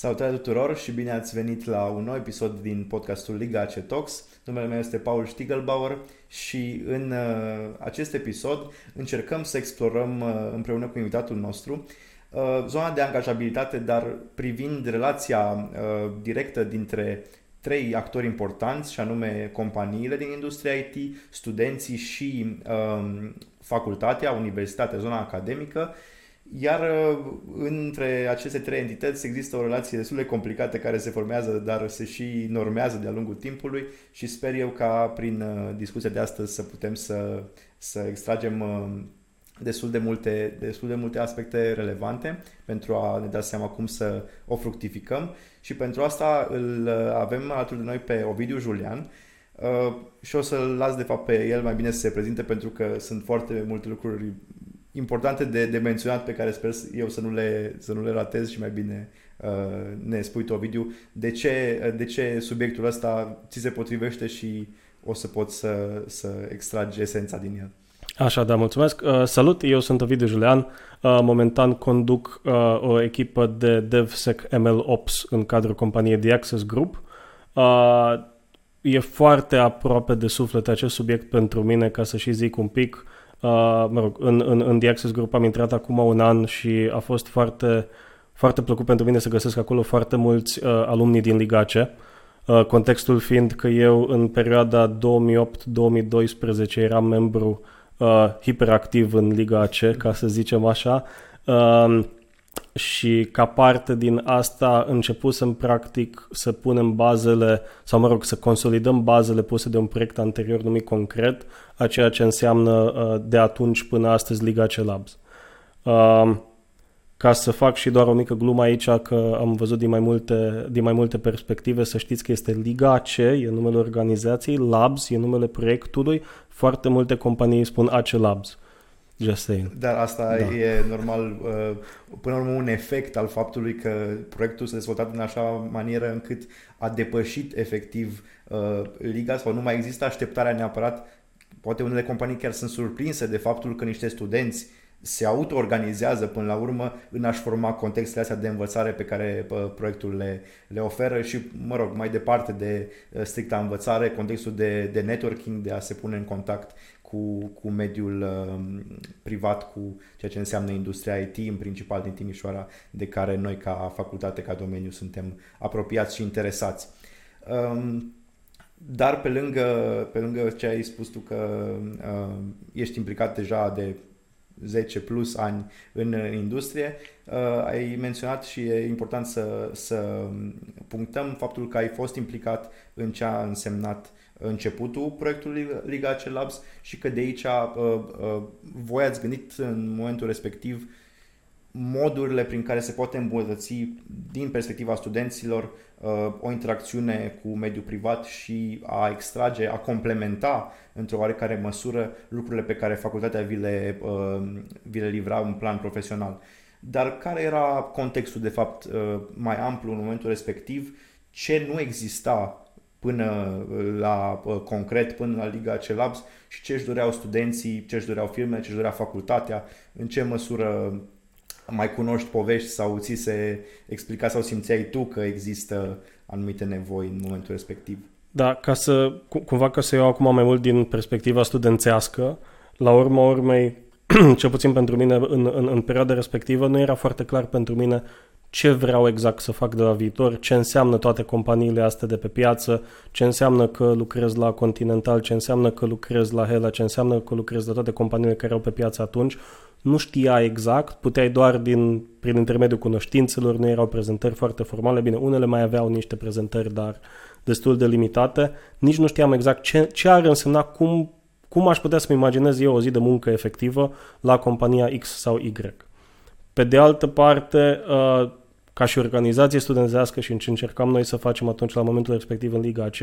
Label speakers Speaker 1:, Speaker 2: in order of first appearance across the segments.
Speaker 1: Salutare tuturor și bine ați venit la un nou episod din podcastul Liga AC Talks. Numele meu este Paul Stiegelbauer și în uh, acest episod încercăm să explorăm uh, împreună cu invitatul nostru uh, zona de angajabilitate, dar privind relația uh, directă dintre trei actori importanți, și anume companiile din industria IT, studenții și uh, facultatea, universitatea, zona academică iar uh, între aceste trei entități există o relație destul de complicată care se formează, dar se și normează de-a lungul timpului și sper eu ca prin uh, discuția de astăzi să putem să, să extragem uh, destul de, multe, destul de multe aspecte relevante pentru a ne da seama cum să o fructificăm. Și pentru asta îl avem alături de noi pe Ovidiu Julian, Uh, și o să-l las de fapt pe el mai bine să se prezinte pentru că sunt foarte multe lucruri importante de, de menționat pe care sper eu să nu le, să nu le ratez și mai bine uh, ne spui tu, Ovidiu, de ce, de ce subiectul ăsta ți se potrivește și o să poți să, să extragi esența din el.
Speaker 2: Așa, da, mulțumesc. Uh, salut, eu sunt Ovidiu Julian. Uh, momentan conduc uh, o echipă de DevSec ML Ops în cadrul companiei The Access Group. Uh, e foarte aproape de suflet acest subiect pentru mine, ca să și zic un pic. Uh, mă rog, în, în, în The Access Group am intrat acum un an și a fost foarte, foarte plăcut pentru mine să găsesc acolo foarte mulți uh, alumni din Ligace. Uh, contextul fiind că eu în perioada 2008-2012 eram membru uh, hiperactiv în Liga AC, ca să zicem așa. Uh, și ca parte din asta începusem practic să punem bazele, sau mă rog, să consolidăm bazele puse de un proiect anterior numit concret, a ceea ce înseamnă uh, de atunci până astăzi Liga C Labs. Uh, ca să fac și doar o mică glumă aici, că am văzut din mai multe, din mai multe perspective, să știți că este Liga AC, e numele organizației, Labs e numele proiectului, foarte multe companii spun AC Labs. Just saying.
Speaker 1: Dar asta da. e normal, uh, până la urmă, un efect al faptului că proiectul s-a dezvoltat în așa manieră încât a depășit efectiv uh, liga sau nu mai există așteptarea neapărat. Poate unele companii chiar sunt surprinse de faptul că niște studenți se auto-organizează până la urmă în a-și forma contextele astea de învățare pe care proiectul le, le oferă și, mă rog, mai departe de stricta învățare, contextul de, de networking, de a se pune în contact cu, cu mediul uh, privat, cu ceea ce înseamnă industria IT, în principal din Timișoara, de care noi ca facultate, ca domeniu, suntem apropiați și interesați. Um, dar pe lângă, pe lângă ce ai spus tu că uh, ești implicat deja de 10 plus ani în industrie, uh, ai menționat și e important să, să punctăm faptul că ai fost implicat în ce a însemnat începutul proiectului Liga C Labs și că de aici uh, uh, voi ați gândit în momentul respectiv modurile prin care se poate îmbunătăți din perspectiva studenților uh, o interacțiune cu mediul privat și a extrage, a complementa într-o oarecare măsură lucrurile pe care facultatea vi le, uh, vi le livra în plan profesional. Dar care era contextul de fapt uh, mai amplu în momentul respectiv? Ce nu exista până la concret, până la Liga Celabs și ce își doreau studenții, ce își doreau firmele, ce își dorea facultatea, în ce măsură mai cunoști povești sau ți se explica sau simțeai tu că există anumite nevoi în momentul respectiv.
Speaker 2: Da, ca să, cumva ca să iau acum mai mult din perspectiva studențească, la urma urmei, cel puțin pentru mine, în, în, în perioada respectivă, nu era foarte clar pentru mine ce vreau exact să fac de la viitor, ce înseamnă toate companiile astea de pe piață, ce înseamnă că lucrez la Continental, ce înseamnă că lucrez la Hela, ce înseamnă că lucrez la toate companiile care au pe piață atunci. Nu știa exact, puteai doar din, prin intermediul cunoștințelor, nu erau prezentări foarte formale, bine, unele mai aveau niște prezentări, dar destul de limitate. Nici nu știam exact ce, ce ar însemna, cum, cum aș putea să-mi imaginez eu o zi de muncă efectivă la compania X sau Y. Pe de altă parte, uh, ca și organizație studențească și în ce încercam noi să facem atunci la momentul respectiv în Liga C,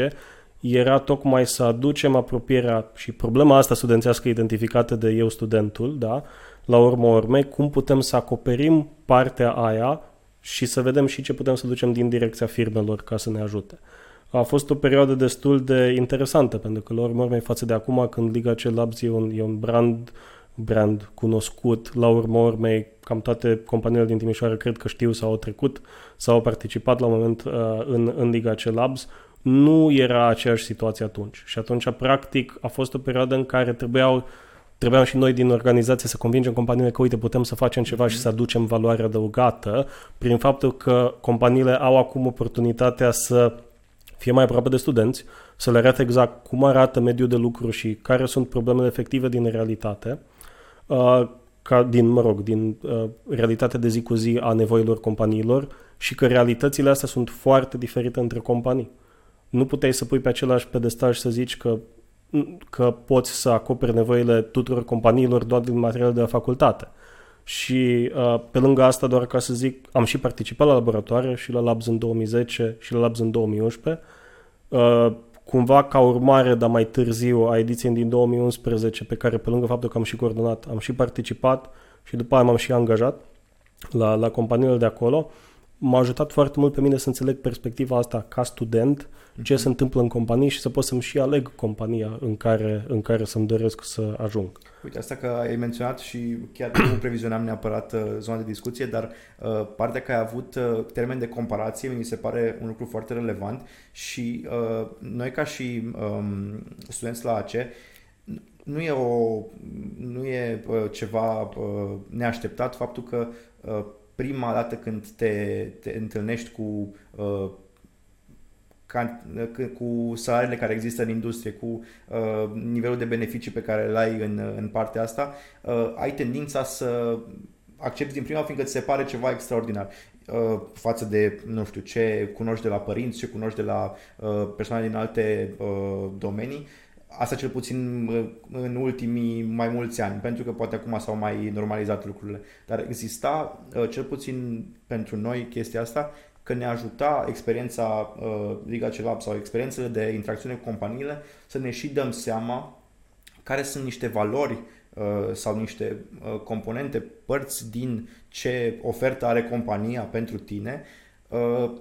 Speaker 2: era tocmai să aducem apropierea și problema asta studențească identificată de eu studentul, da, la urmă urmei, cum putem să acoperim partea aia și să vedem și ce putem să ducem din direcția firmelor ca să ne ajute. A fost o perioadă destul de interesantă, pentru că la urmă urmei față de acum, când Liga C Labs e un, e un brand brand cunoscut. La urmă urmei, cam toate companiile din Timișoara cred că știu sau au trecut sau au participat la un moment uh, în, în Liga C Labs. Nu era aceeași situație atunci. Și atunci, practic, a fost o perioadă în care trebuiau trebuiau și noi din organizație să convingem companiile că, uite, putem să facem ceva mm-hmm. și să aducem valoare adăugată prin faptul că companiile au acum oportunitatea să fie mai aproape de studenți, să le arate exact cum arată mediul de lucru și care sunt problemele efective din realitate, uh, ca din, mă rog, din uh, realitatea de zi cu zi a nevoilor companiilor și că realitățile astea sunt foarte diferite între companii. Nu puteai să pui pe același pedestal și să zici că că poți să acoperi nevoile tuturor companiilor doar din materiale de la facultate. Și uh, pe lângă asta, doar ca să zic, am și participat la laboratoare și la Labs în 2010 și la Labs în 2011. Uh, cumva ca urmare, dar mai târziu, a ediției din 2011, pe care pe lângă faptul că am și coordonat, am și participat și după aia m-am și angajat la, la companiile de acolo, m-a ajutat foarte mult pe mine să înțeleg perspectiva asta ca student ce se întâmplă în companie și să pot să-mi și aleg compania în care, în care să-mi doresc să ajung.
Speaker 1: Uite, asta că ai menționat și chiar nu previzionam neapărat uh, zona de discuție, dar uh, partea că ai avut uh, termen de comparație mi se pare un lucru foarte relevant și uh, noi ca și um, studenți la ACE nu e, o, nu e uh, ceva uh, neașteptat faptul că uh, prima dată când te, te întâlnești cu uh, ca, cu salariile care există în industrie, cu uh, nivelul de beneficii pe care îl ai în, în partea asta, uh, ai tendința să accepti din prima fiindcă ți se pare ceva extraordinar uh, față de, nu știu, ce cunoști de la părinți, ce cunoști de la uh, persoane din alte uh, domenii. Asta cel puțin uh, în ultimii mai mulți ani, pentru că poate acum s-au mai normalizat lucrurile. Dar exista, uh, cel puțin pentru noi, chestia asta, că ne ajuta experiența uh, Liga Celab sau experiențele de interacțiune cu companiile să ne și dăm seama care sunt niște valori uh, sau niște uh, componente, părți din ce ofertă are compania pentru tine, uh,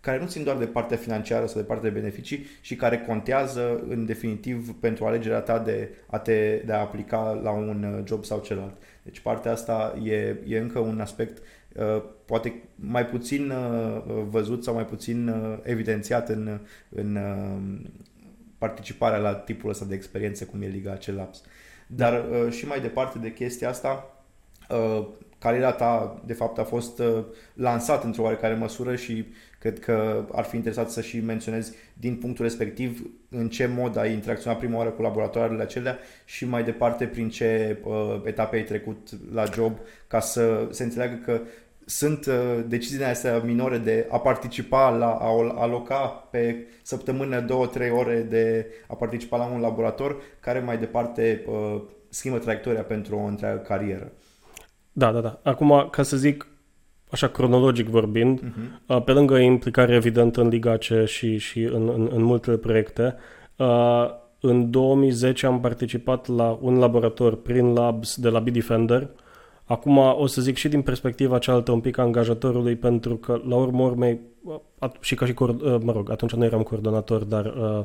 Speaker 1: care nu țin doar de partea financiară sau de partea de beneficii și care contează în definitiv pentru alegerea ta de a, te, de a aplica la un uh, job sau celălalt. Deci partea asta e, e încă un aspect Uh, poate mai puțin uh, văzut sau mai puțin uh, evidențiat în, în participarea la tipul ăsta de experiențe cum e Liga Celaps. Dar și mai departe de chestia asta, cariera ta de fapt a fost lansat într-o oarecare măsură și cred că ar fi interesat să și menționezi din punctul respectiv în ce mod ai interacționat prima oară cu laboratoarele acelea și mai departe prin ce etape ai trecut la job ca să se înțeleagă că sunt uh, deciziile astea minore de a participa la, a aloca pe săptămână două, trei ore de a participa la un laborator care mai departe uh, schimbă traiectoria pentru o întreagă carieră.
Speaker 2: Da, da, da. Acum, ca să zic, așa cronologic vorbind, uh-huh. pe lângă implicare evidentă în Liga C și, și în, în, în multe proiecte, uh, în 2010 am participat la un laborator prin Labs de la Bitdefender, uh, Acum o să zic și din perspectiva cealaltă un pic a angajatorului, pentru că la urmă urmei, și ca și, mă rog, atunci nu eram coordonator, dar uh,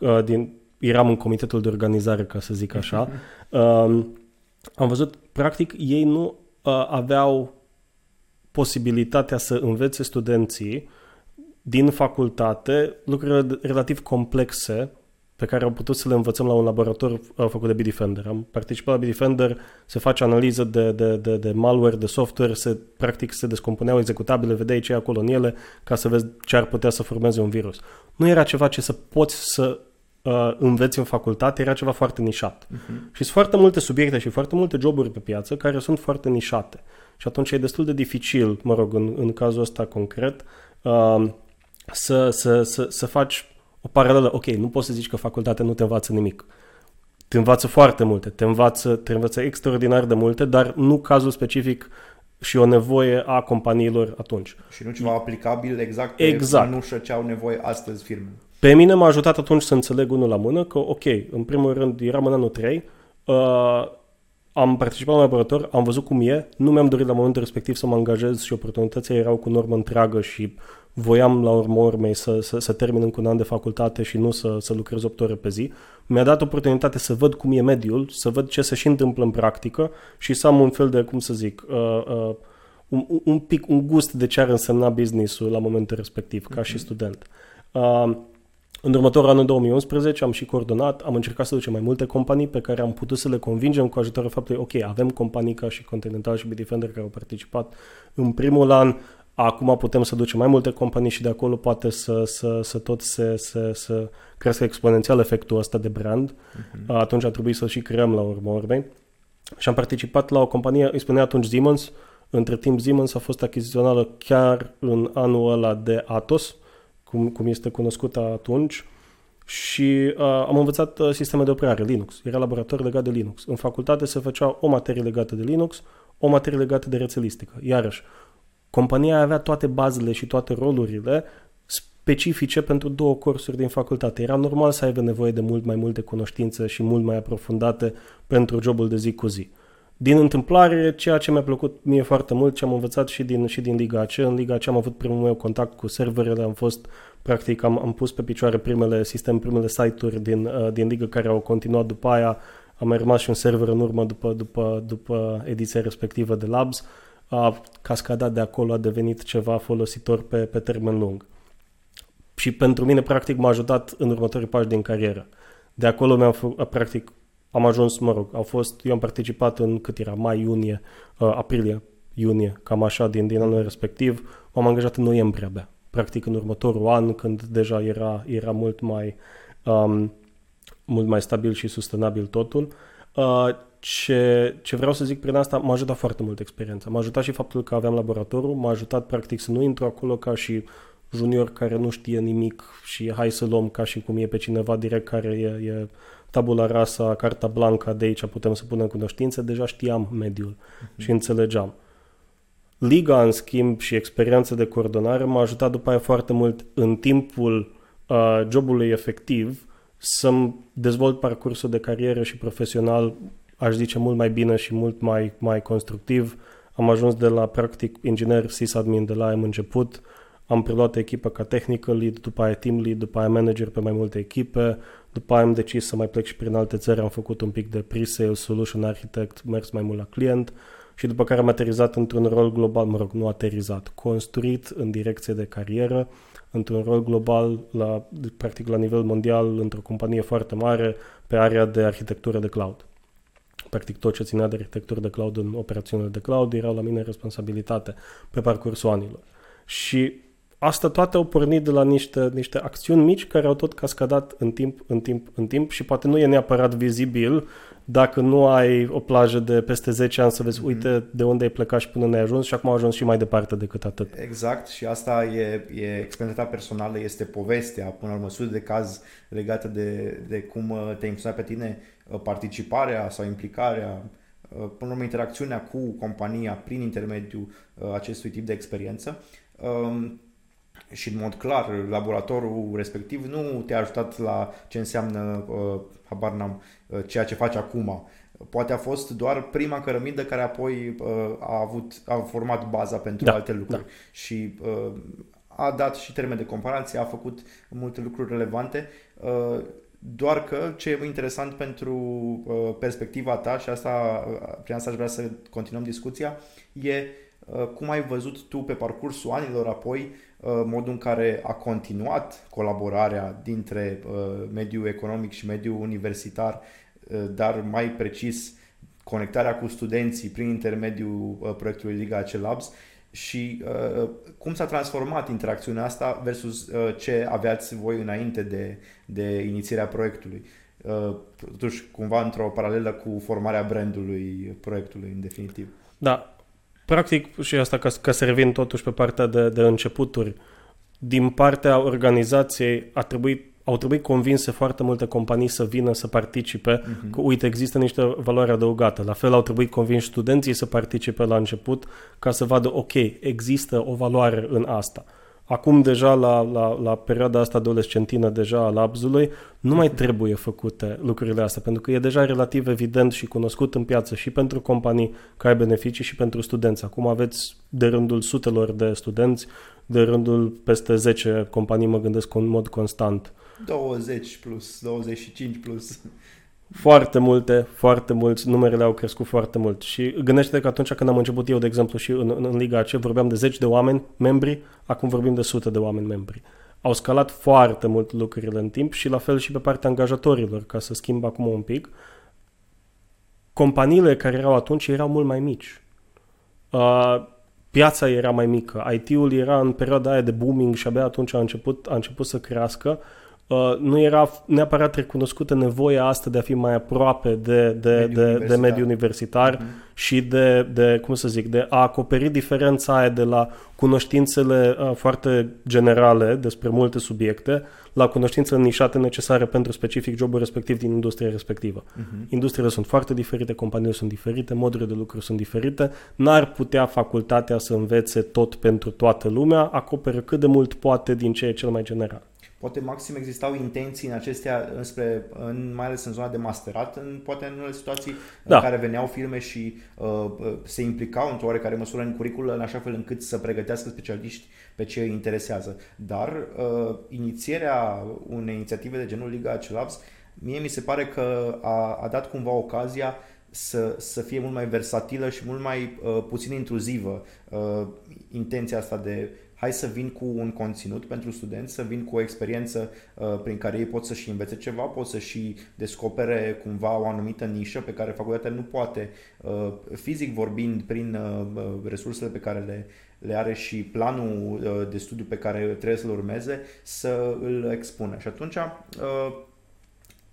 Speaker 2: uh, din, eram în comitetul de organizare, ca să zic așa, uh, am văzut, practic, ei nu uh, aveau posibilitatea să învețe studenții din facultate lucruri relativ complexe pe care am putut să le învățăm la un laborator uh, făcut de Bitdefender. Am participat la Bitdefender, se face analiză de, de, de, de malware, de software, se, practic se descompuneau executabile, vedeai ce e acolo în ele ca să vezi ce ar putea să formeze un virus. Nu era ceva ce să poți să uh, înveți în facultate, era ceva foarte nișat. Uh-huh. Și sunt foarte multe subiecte și foarte multe joburi pe piață care sunt foarte nișate. Și atunci e destul de dificil, mă rog, în, în cazul ăsta concret, uh, să, să, să, să faci o paralelă. Ok, nu poți să zici că facultatea nu te învață nimic. Te învață foarte multe, te învață, te învață extraordinar de multe, dar nu cazul specific și o nevoie a companiilor atunci.
Speaker 1: Și nu ceva aplicabil exact pe exact. nușă ce au nevoie astăzi firme.
Speaker 2: Pe mine m-a ajutat atunci să înțeleg unul la mână că, ok, în primul rând eram în anul 3, uh, am participat la laborator, am văzut cum e, nu mi-am dorit la momentul respectiv să mă angajez și oportunitățile erau cu normă întreagă și voiam la urmă urmei să, să, să termin încă un an de facultate și nu să, să lucrez 8 ore pe zi. Mi-a dat oportunitate să văd cum e mediul, să văd ce se și întâmplă în practică și să am un fel de, cum să zic, uh, uh, un, un pic, un gust de ce ar însemna business-ul la momentul respectiv, ca mm-hmm. și mhm. student. Uh, în următorul an, în 2011, am și coordonat, am încercat să ducem mai multe companii pe care am putut să le convingem cu ajutorul faptului, ok, avem companii ca și Continental și Bitdefender care au participat în primul an, acum putem să ducem mai multe companii și de acolo poate să, să, să tot se, să, să crească exponențial efectul ăsta de brand. Uh-huh. Atunci a trebuit să și creăm la urmă urmei. Și am participat la o companie, îi spunea atunci Siemens, între timp Siemens a fost achiziționată chiar în anul ăla de Atos, cum, cum este cunoscută atunci, și uh, am învățat uh, sisteme de operare, Linux. Era laborator legat de Linux. În facultate se făcea o materie legată de Linux, o materie legată de rețelistică. Iarăși, compania avea toate bazele și toate rolurile specifice pentru două cursuri din facultate. Era normal să aibă nevoie de mult mai multe cunoștințe și mult mai aprofundate pentru jobul de zi cu zi din întâmplare, ceea ce mi-a plăcut mie foarte mult, ce am învățat și din, și din Liga AC. În Liga AC am avut primul meu contact cu serverele, am fost, practic, am, am pus pe picioare primele sisteme, primele site-uri din, uh, din Liga care au continuat după aia. Am mai rămas și un server în urmă după, după, după ediția respectivă de Labs. A cascadat de acolo, a devenit ceva folositor pe, pe termen lung. Și pentru mine, practic, m-a ajutat în următorii pași din carieră. De acolo mi-am, practic, am ajuns, mă rog, au fost, eu am participat în cât era, mai, iunie, uh, aprilie, iunie, cam așa, din, din anul respectiv, m-am angajat în noiembrie abia, practic în următorul an, când deja era, era mult mai um, mult mai stabil și sustenabil totul. Uh, ce, ce vreau să zic prin asta, m-a ajutat foarte mult experiența. M-a ajutat și faptul că aveam laboratorul, m-a ajutat practic să nu intru acolo ca și junior care nu știe nimic și hai să luăm ca și cum e pe cineva direct care e, e tabula rasa, carta blanca, de aici putem să punem cunoștințe, deja știam mediul uh-huh. și înțelegeam. Liga, în schimb, și experiența de coordonare m-a ajutat după aia foarte mult în timpul uh, jobului efectiv să-mi dezvolt parcursul de carieră și profesional, aș zice, mult mai bine și mult mai, mai constructiv. Am ajuns de la, practic, inginer sysadmin de la am început, am preluat echipa ca technical lead, după aia team lead, după aia manager pe mai multe echipe, după aia am decis să mai plec și prin alte țări, am făcut un pic de pre-sale, solution architect, mers mai mult la client și după care am aterizat într-un rol global, mă rog, nu aterizat, construit în direcție de carieră, într-un rol global, la, practic la nivel mondial, într-o companie foarte mare, pe area de arhitectură de cloud. Practic tot ce ținea de arhitectură de cloud în operațiunile de cloud erau la mine responsabilitate pe parcursul anilor. Și asta toate au pornit de la niște, niște acțiuni mici care au tot cascadat în timp, în timp, în timp și poate nu e neapărat vizibil dacă nu ai o plajă de peste 10 ani să vezi, mm-hmm. uite de unde ai plecat și până ne ai ajuns și acum ai ajuns și mai departe decât atât.
Speaker 1: Exact și asta e, e experiența personală, este povestea, până la urmă, de caz legată de, de cum uh, te-a impresionat pe tine uh, participarea sau implicarea uh, până la urmă interacțiunea cu compania prin intermediul acestui tip de experiență. Um, și în mod clar laboratorul respectiv nu te-a ajutat la ce înseamnă, uh, habar n-am, uh, ceea ce faci acum. Poate a fost doar prima cărămidă care apoi uh, a, avut, a format baza pentru da, alte lucruri. Da. Și uh, a dat și termen de comparație, a făcut multe lucruri relevante. Uh, doar că ce e interesant pentru uh, perspectiva ta și asta, uh, prin asta aș vrea să continuăm discuția, e uh, cum ai văzut tu pe parcursul anilor apoi Uh, modul în care a continuat colaborarea dintre uh, mediul economic și mediul universitar, uh, dar mai precis conectarea cu studenții prin intermediul proiectului Liga AC Labs și cum s-a transformat interacțiunea asta versus ce aveați voi înainte de, de inițierea proiectului. Totuși, cumva într-o paralelă cu formarea brandului proiectului, în definitiv.
Speaker 2: Da, practic, și asta ca, ca să revin totuși pe partea de, de începuturi, din partea organizației a trebuit au trebuit convinse foarte multe companii să vină să participe, uh-huh. că uite, există niște valori adăugate. La fel au trebuit convinși studenții să participe la început ca să vadă, ok, există o valoare în asta. Acum deja la, la, la perioada asta adolescentină deja al abzului, nu mai trebuie făcute lucrurile astea, pentru că e deja relativ evident și cunoscut în piață și pentru companii că ai beneficii și pentru studenți. Acum aveți de rândul sutelor de studenți, de rândul peste 10 companii, mă gândesc în mod constant.
Speaker 1: 20 plus, 25 plus.
Speaker 2: Foarte multe, foarte mulți, numerele au crescut foarte mult. Și gândește că atunci când am început eu, de exemplu, și în, în, în Liga AC, vorbeam de zeci de oameni membri, acum vorbim de sute de oameni membri. Au scalat foarte mult lucrurile în timp și la fel și pe partea angajatorilor, ca să schimb acum un pic. Companiile care erau atunci erau mult mai mici. Uh, piața era mai mică, IT-ul era în perioada aia de booming și abia atunci a început, a început să crească Uh, nu era neapărat recunoscută nevoia asta de a fi mai aproape de, de, mediul de, universitar. de mediul universitar uh-huh. și de, de, cum să zic, de a acoperi diferența aia de la cunoștințele uh, foarte generale despre multe subiecte la cunoștințele nișate necesare pentru specific jobul respectiv din industria respectivă. Uh-huh. Industriile sunt foarte diferite, companiile sunt diferite, modurile de lucru sunt diferite, n-ar putea facultatea să învețe tot pentru toată lumea, acoperă cât de mult poate din ce e cel mai general.
Speaker 1: Poate maxim existau intenții în acestea, înspre, în, mai ales în zona de masterat, în, poate în unele situații da. în care veneau firme și uh, uh, se implicau într-o oarecare măsură în curriculă, în așa fel încât să pregătească specialiști pe ce îi interesează. Dar uh, inițierea unei inițiative de genul Liga Labs, mie mi se pare că a, a dat cumva ocazia să, să fie mult mai versatilă și mult mai uh, puțin intruzivă uh, intenția asta de hai să vin cu un conținut pentru studenți, să vin cu o experiență uh, prin care ei pot să-și învețe ceva, pot să-și descopere cumva o anumită nișă pe care facultatea nu poate, uh, fizic vorbind, prin uh, uh resursele pe care le, le are și planul uh, de studiu pe care trebuie să-l urmeze, să îl expună. Și atunci, uh,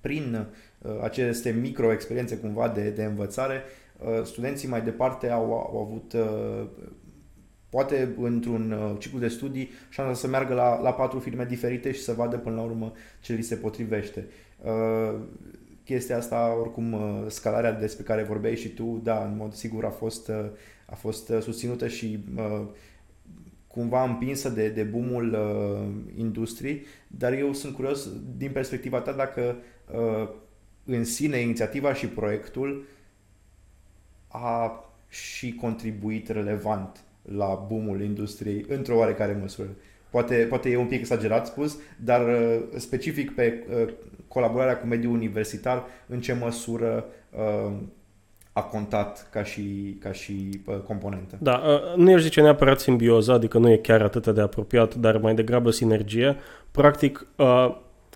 Speaker 1: prin uh, aceste micro-experiențe cumva de, de învățare, uh, studenții mai departe au, au avut uh, poate într-un uh, ciclu de studii șansa să meargă la, la patru firme diferite și să vadă până la urmă ce li se potrivește. Uh, chestia asta, oricum, uh, scalarea despre care vorbeai și tu, da, în mod sigur a fost, a fost susținută și cumva împinsă de, de boomul uh, industriei, dar eu sunt curios din perspectiva ta dacă uh, în sine inițiativa și proiectul a și contribuit relevant la boomul industriei într-o oarecare măsură. Poate, poate e un pic exagerat spus, dar uh, specific pe uh, colaborarea cu mediul universitar, în ce măsură uh, a contat ca și, ca și componentă.
Speaker 2: Da, nu aș zice neapărat simbioză, adică nu e chiar atât de apropiat, dar mai degrabă sinergie. Practic,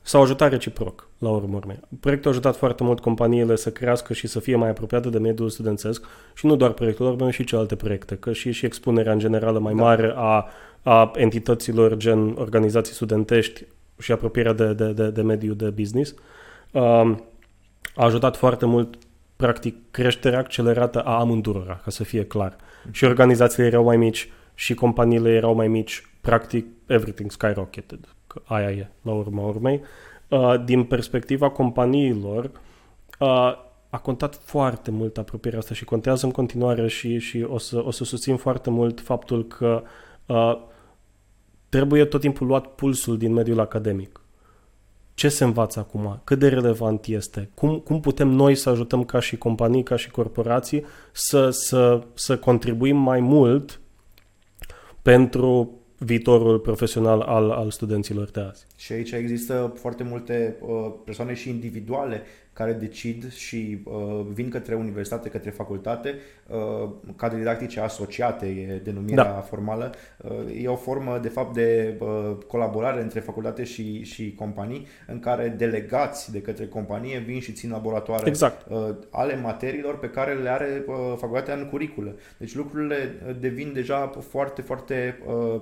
Speaker 2: s-au ajutat reciproc, la urmă urmei. Proiectul a ajutat foarte mult companiile să crească și să fie mai apropiate de mediul studențesc și nu doar proiectul lor, ci și celelalte proiecte, că și, și expunerea în generală mai da. mare a, a entităților gen organizații studentești și apropierea de, de, de, de mediul de business. Um, a ajutat foarte mult practic creșterea accelerată a amândurora, ca să fie clar. Mm. Și organizațiile erau mai mici și companiile erau mai mici, practic everything skyrocketed că aia e, la urma urmei. Uh, din perspectiva companiilor, uh, a contat foarte mult apropierea asta și contează în continuare și, și o, să, o să susțin foarte mult faptul că uh, trebuie tot timpul luat pulsul din mediul academic. Ce se învață acum? Cât de relevant este? Cum, cum putem noi să ajutăm ca și companii, ca și corporații să, să, să contribuim mai mult pentru viitorul profesional al, al studenților de azi.
Speaker 1: Și aici există foarte multe uh, persoane și individuale care decid și uh, vin către universitate, către facultate, uh, cadre didactice asociate, e denumirea da. formală. Uh, e o formă, de fapt, de uh, colaborare între facultate și, și companii, în care delegați de către companie vin și țin laboratoare
Speaker 2: exact.
Speaker 1: uh, ale materiilor pe care le are uh, facultatea în curiculă. Deci lucrurile devin deja foarte, foarte uh,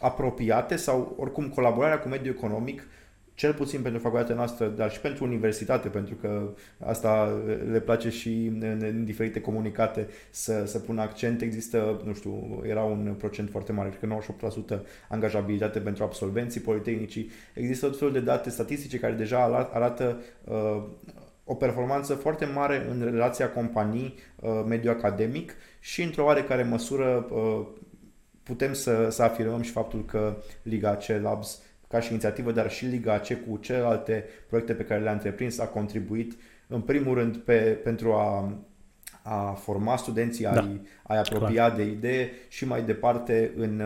Speaker 1: apropiate sau oricum colaborarea cu mediul economic, cel puțin pentru facultatea noastră, dar și pentru universitate, pentru că asta le place și în, în diferite comunicate să, să pună accent. Există, nu știu, era un procent foarte mare, cred că 98% angajabilitate pentru absolvenții politehnicii. Există tot felul de date statistice care deja arată uh, o performanță foarte mare în relația companii-mediu uh, academic și într-o oarecare măsură uh, putem să, să afirmăm și faptul că Liga C Labs ca și inițiativă, dar și Liga C cu celelalte proiecte pe care le-a întreprins a contribuit în primul rând pe, pentru a, a forma studenții, da. a-i, a apropia Clar. de idee și mai departe în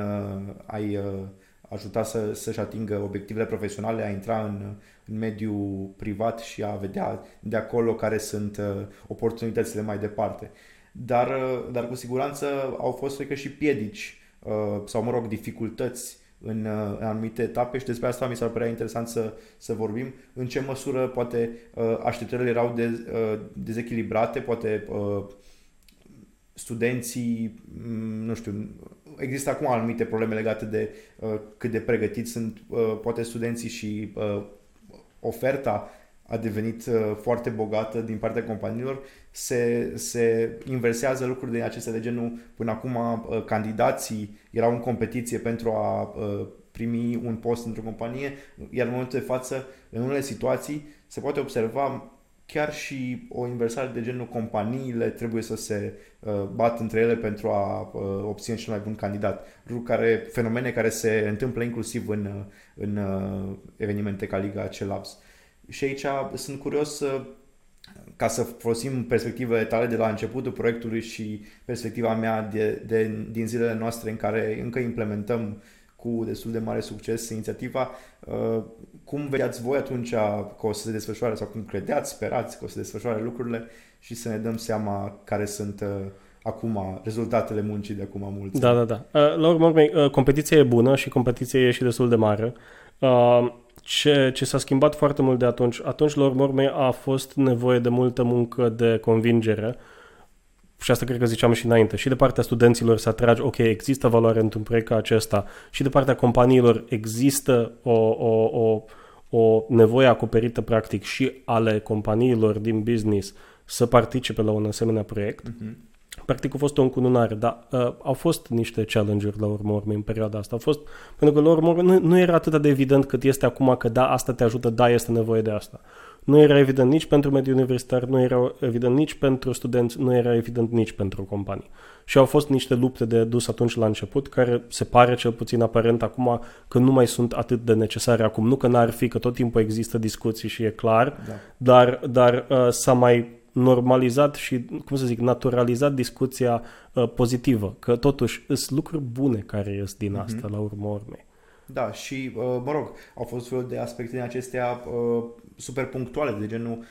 Speaker 1: a-i ajuta să, să-și atingă obiectivele profesionale, a intra în, în mediul privat și a vedea de acolo care sunt oportunitățile mai departe. Dar, dar cu siguranță au fost, cred că, și piedici sau, mă rog, dificultăți în, uh, în anumite etape și despre asta mi s-ar părea interesant să, să vorbim. În ce măsură poate uh, așteptările erau de, uh, dezechilibrate, poate studenții, mm, nu știu, există acum anumite probleme legate de cât de pregătiți sunt poate studenții și oferta a devenit foarte bogată din partea companiilor, se, se inversează lucruri de acestea de genul până acum candidații erau în competiție pentru a uh, primi un post într-o companie, iar în momentul de față, în unele situații, se poate observa chiar și o inversare de genul companiile trebuie să se uh, bat între ele pentru a uh, obține cel mai bun candidat. Care, fenomene care se întâmplă inclusiv în, uh, în uh, evenimente ca Liga C-Labs. Și aici sunt curios uh, ca să folosim perspectivele tale de la începutul proiectului și perspectiva mea de, de, din zilele noastre în care încă implementăm cu destul de mare succes inițiativa, uh, cum vedeați voi atunci că o să se desfășoare sau cum credeați, sperați că o să se desfășoare lucrurile și să ne dăm seama care sunt uh, acum rezultatele muncii de acum mulți
Speaker 2: Da, da, da. Uh, la urmă, competiția e bună și competiția e și destul de mare ce, ce s-a schimbat foarte mult de atunci, atunci la urmă a fost nevoie de multă muncă de convingere. Și asta cred că ziceam și înainte, și de partea studenților să atragi, ok, există valoare într-un proiect ca acesta, și de partea companiilor există o, o, o, o nevoie acoperită practic și ale companiilor din business să participe la un asemenea proiect. Uh-huh practic a fost o încununare, dar uh, au fost niște challenge-uri la urmă urmă în perioada asta. Au fost, pentru că la urmă nu, nu era atât de evident cât este acum că da, asta te ajută, da, este nevoie de asta. Nu era evident nici pentru mediul universitar, nu era evident nici pentru studenți, nu era evident nici pentru companii. Și au fost niște lupte de dus atunci la început, care se pare cel puțin aparent acum că nu mai sunt atât de necesare acum. Nu că n-ar fi, că tot timpul există discuții și e clar, da. dar, dar uh, s-a mai normalizat și, cum să zic, naturalizat discuția uh, pozitivă, că totuși sunt lucruri bune care ies din mhm. asta mm-hmm. la urmă urmei.
Speaker 1: Da, și, uh, mă rog, au fost felul de aspecte din acestea uh, super punctuale, de genul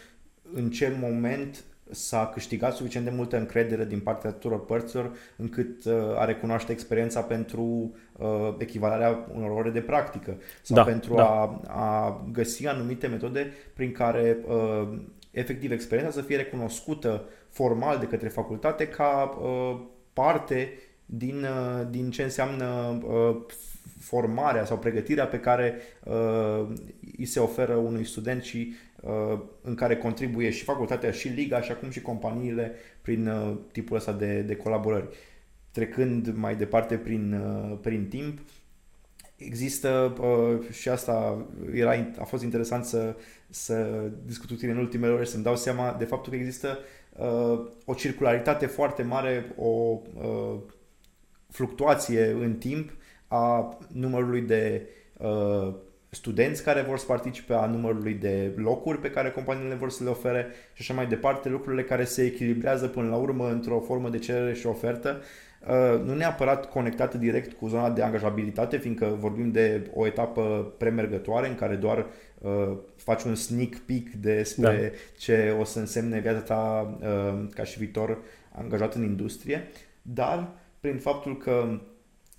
Speaker 1: în ce moment s-a câștigat suficient de multă încredere din partea tuturor părților încât uh, a recunoaște experiența pentru uh, echivalarea unor ore de practică sau da, pentru da. A, a găsi anumite metode prin care uh, efectiv experiența să fie recunoscută formal de către facultate ca uh, parte din, uh, din ce înseamnă uh, formarea sau pregătirea pe care uh, îi se oferă unui student și uh, în care contribuie și facultatea și liga și acum și companiile prin uh, tipul ăsta de, de colaborări. Trecând mai departe prin, uh, prin timp, există uh, și asta era, a fost interesant să, să discut cu tine în ultimele ore, să-mi dau seama de faptul că există uh, o circularitate foarte mare, o uh, fluctuație în timp a numărului de uh, studenți care vor să participe, a numărului de locuri pe care companiile vor să le ofere și așa mai departe, lucrurile care se echilibrează până la urmă într-o formă de cerere și ofertă Uh, nu neapărat conectată direct cu zona de angajabilitate, fiindcă vorbim de o etapă premergătoare în care doar uh, faci un sneak peek despre da. ce o să însemne viața ta uh, ca și viitor angajat în industrie, dar prin faptul că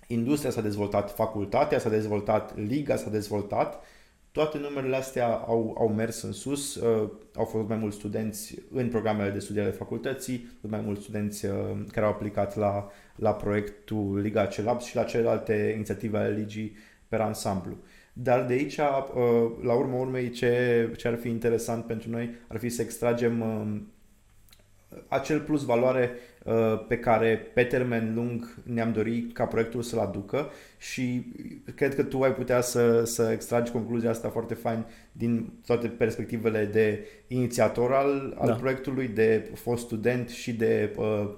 Speaker 1: industria s-a dezvoltat, facultatea s-a dezvoltat, liga s-a dezvoltat, toate numerele astea au, au mers în sus, uh, au fost mai mulți studenți în programele de studiere ale facultății, mai mulți studenți uh, care au aplicat la, la proiectul Liga Celabs și la celelalte inițiative ale ligii pe ansamblu. Dar de aici, uh, la urma urmei, ce, ce ar fi interesant pentru noi ar fi să extragem uh, acel plus valoare uh, pe care pe termen lung ne-am dorit ca proiectul să-l aducă și cred că tu ai putea să, să extragi concluzia asta foarte fain din toate perspectivele de inițiator al, al da. proiectului, de fost student și de uh,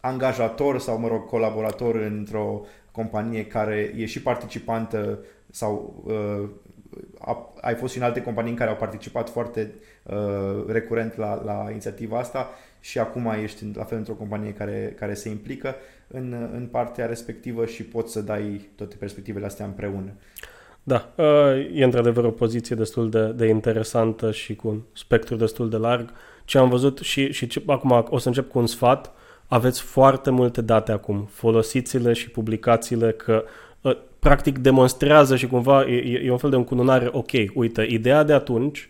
Speaker 1: angajator sau, mă rog, colaborator într-o companie care e și participantă sau uh, a, ai fost și în alte companii în care au participat foarte uh, recurent la, la inițiativa asta și acum ești la fel într-o companie care, care se implică în, în partea respectivă și poți să dai toate perspectivele astea împreună.
Speaker 2: Da, uh, e într-adevăr o poziție destul de, de interesantă și cu un spectru destul de larg. Ce am văzut și, și ce, acum o să încep cu un sfat. Aveți foarte multe date acum. Folosiți-le și publicațiile că uh, practic demonstrează și cumva e, e un fel de încununare. Ok, uite, ideea de atunci,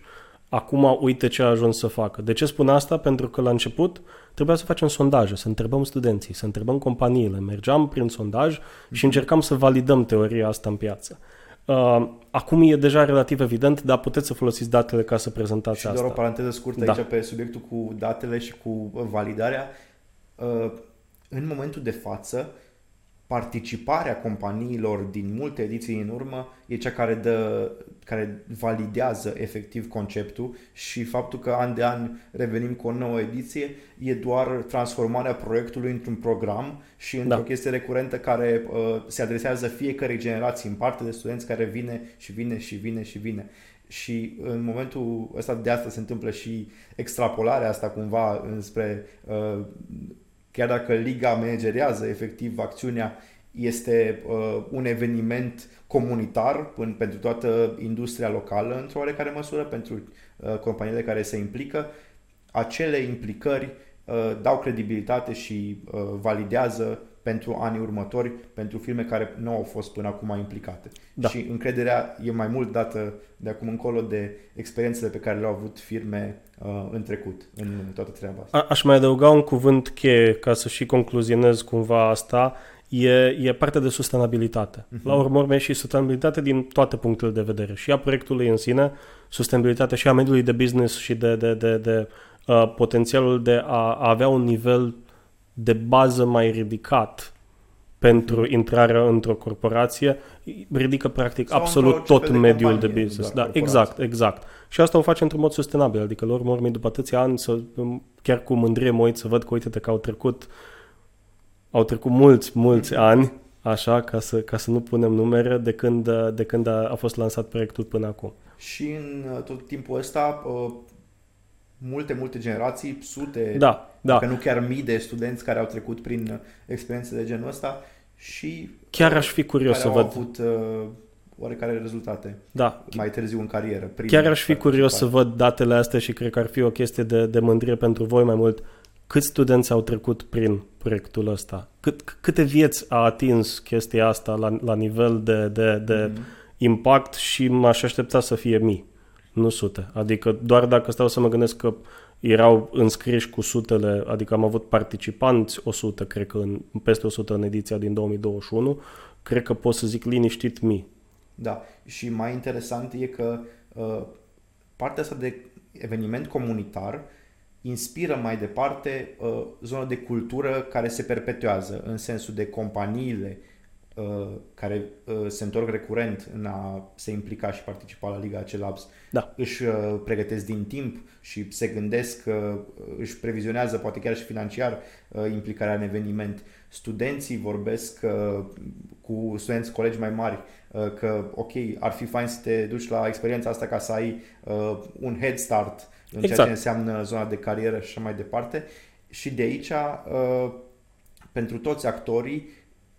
Speaker 2: acum uite ce a ajuns să facă. De ce spun asta? Pentru că la început trebuia să facem sondaje, să întrebăm studenții, să întrebăm companiile. Mergeam prin sondaj și încercam să validăm teoria asta în piață. Uh, acum e deja relativ evident, dar puteți să folosiți datele ca să prezentați
Speaker 1: și
Speaker 2: asta.
Speaker 1: doar o paranteză scurtă da. aici pe subiectul cu datele și cu validarea. Uh, în momentul de față, participarea companiilor din multe ediții în urmă e cea care, dă, care validează efectiv conceptul și faptul că an de an revenim cu o nouă ediție e doar transformarea proiectului într-un program și într-o da. chestie recurentă care uh, se adresează fiecare generații în parte de studenți care vine și vine și vine și vine. Și în momentul ăsta de asta se întâmplă și extrapolarea asta cumva înspre uh, chiar dacă liga manageriază efectiv acțiunea, este uh, un eveniment comunitar în, pentru toată industria locală, într-o oarecare măsură, pentru uh, companiile care se implică. Acele implicări uh, dau credibilitate și uh, validează pentru anii următori, pentru firme care nu au fost până acum implicate. Da. Și încrederea e mai mult dată de acum încolo de experiențele pe care le-au avut firme uh, în trecut, în toată treaba asta.
Speaker 2: A- aș mai adăuga un cuvânt cheie ca să și concluzionez cumva asta, e, e partea de sustenabilitate. Uh-huh. La urmă și sustenabilitate din toate punctele de vedere. Și a proiectului în sine, sustenabilitatea și a mediului de business și de, de, de, de uh, potențialul de a, a avea un nivel de bază mai ridicat pentru intrarea într-o corporație, ridică practic Sau absolut tot mediul de business. Da, exact, exact. Și asta o face într-un mod sustenabil, adică la urmă după atâția ani, să, chiar cu mândrie mă uit să văd că uite că au trecut au trecut mulți, mulți ani, așa, ca să, ca să nu punem numere, de când, de când a, a fost lansat proiectul până acum.
Speaker 1: Și în tot timpul ăsta, multe, multe generații, sute,
Speaker 2: da, da.
Speaker 1: dacă nu chiar mii de studenți care au trecut prin experiențe de genul ăsta și
Speaker 2: chiar aș fi curios să
Speaker 1: au
Speaker 2: văd
Speaker 1: avut uh, oarecare rezultate
Speaker 2: da.
Speaker 1: mai târziu în carieră.
Speaker 2: Chiar aș fi curios să văd datele astea și cred că ar fi o chestie de, de mândrie pentru voi mai mult. Câți studenți au trecut prin proiectul ăsta? Cât, câte vieți a atins chestia asta la, la nivel de, de, de mm-hmm. impact și m-aș aștepta să fie mii, nu sute. Adică doar dacă stau să mă gândesc că erau înscriși cu sutele, adică am avut participanți 100, cred că în, peste 100 în ediția din 2021, cred că pot să zic liniștit mii.
Speaker 1: Da, și mai interesant e că uh, partea asta de eveniment comunitar inspiră mai departe uh, zona de cultură care se perpetuează în sensul de companiile uh, care uh, se întorc recurent în a se implica și participa la Liga Labs
Speaker 2: da.
Speaker 1: își uh, pregătesc din timp și se gândesc, uh, își previzionează poate chiar și financiar uh, implicarea în eveniment. Studenții vorbesc uh, cu studenți, colegi mai mari uh, că ok, ar fi fain să te duci la experiența asta ca să ai uh, un head start în exact. ceea ce înseamnă zona de carieră și așa mai departe. Și de aici, uh, pentru toți actorii,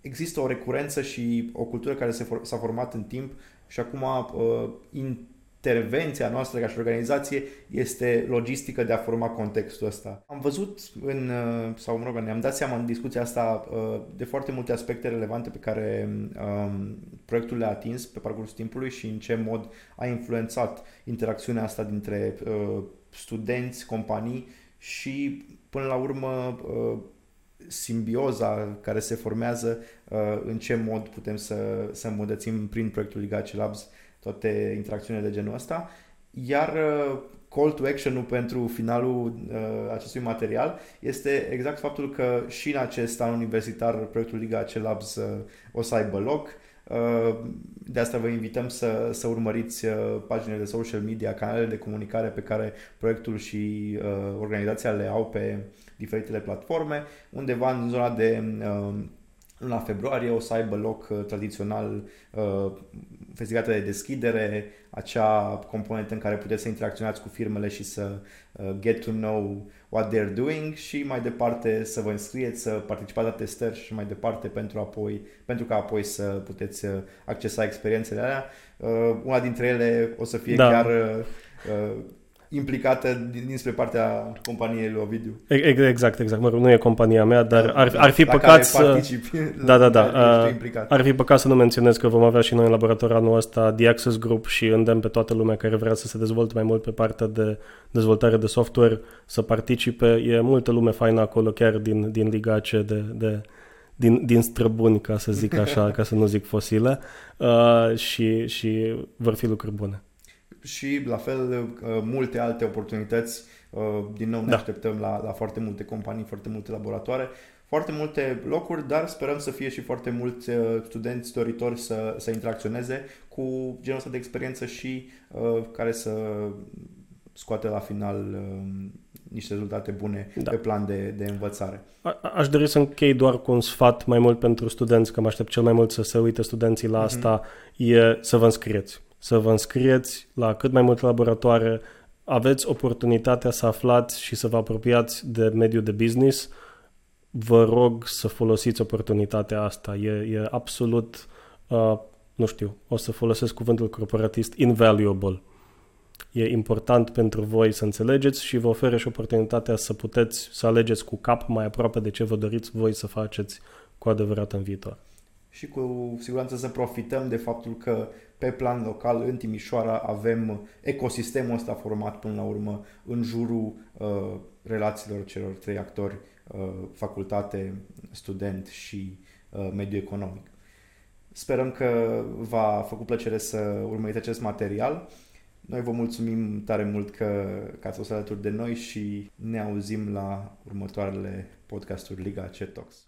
Speaker 1: există o recurență și o cultură care s-a format în timp și acum uh, intervenția noastră ca și organizație este logistică de a forma contextul ăsta. Am văzut în, uh, sau mă rog, ne-am dat seama în discuția asta de foarte multe aspecte relevante pe care um, proiectul le-a atins pe parcursul timpului și în ce mod a influențat interacțiunea asta dintre uh, studenți, companii și până la urmă uh, simbioza care se formează, uh, în ce mod putem să, să îmbunătățim prin proiectul Ligace Labs toate interacțiunile de genul ăsta. Iar uh, call to action-ul pentru finalul uh, acestui material este exact faptul că și în acest an universitar proiectul Liga Labs uh, o să aibă loc. De asta vă invităm să, să urmăriți paginile de social media, canalele de comunicare pe care proiectul și organizația le au pe diferitele platforme. Undeva în zona de luna februarie o să aibă loc uh, tradițional uh, festivitatea de deschidere, acea componentă în care puteți să interacționați cu firmele și să uh, get to know what they're doing și mai departe să vă înscrieți, să participați la testări și mai departe pentru, apoi, pentru ca apoi să puteți accesa experiențele alea. Una dintre ele o să fie da. chiar implicată dinspre partea companiei lui Ovidiu.
Speaker 2: Exact, exact. Mă rog, nu e compania mea, dar ar, ar fi păcat să... Da, da, da. Ar fi păcat să nu menționez că vom avea și noi în laborator anul ăsta The Access Group și îndemn pe toată lumea care vrea să se dezvolte mai mult pe partea de dezvoltare de software să participe. E multă lume faină acolo, chiar din, din ligace de, de din, din străbuni, ca să zic așa, ca să nu zic fosile, uh, și, și vor fi lucruri bune
Speaker 1: și la fel uh, multe alte oportunități. Uh, din nou ne da. așteptăm la, la foarte multe companii, foarte multe laboratoare, foarte multe locuri, dar sperăm să fie și foarte mulți uh, studenți doritori să, să interacționeze cu genul ăsta de experiență și uh, care să scoate la final uh, niște rezultate bune da. pe plan de, de învățare.
Speaker 2: A, aș dori să închei doar cu un sfat mai mult pentru studenți, că mă aștept cel mai mult să se uite studenții la mm-hmm. asta, e să vă înscrieți să vă înscrieți la cât mai multe laboratoare, aveți oportunitatea să aflați și să vă apropiați de mediul de business, vă rog să folosiți oportunitatea asta. E, e absolut, uh, nu știu, o să folosesc cuvântul corporatist, invaluable. E important pentru voi să înțelegeți și vă oferă și oportunitatea să puteți să alegeți cu cap mai aproape de ce vă doriți voi să faceți cu adevărat în viitor.
Speaker 1: Și cu siguranță să profităm de faptul că pe plan local în Timișoara avem ecosistemul ăsta format până la urmă în jurul uh, relațiilor celor trei actori, uh, facultate, student și uh, mediu economic. Sperăm că v-a făcut plăcere să urmăriți acest material. Noi vă mulțumim tare mult că, că ați fost alături de noi și ne auzim la următoarele podcasturi Liga Cetox.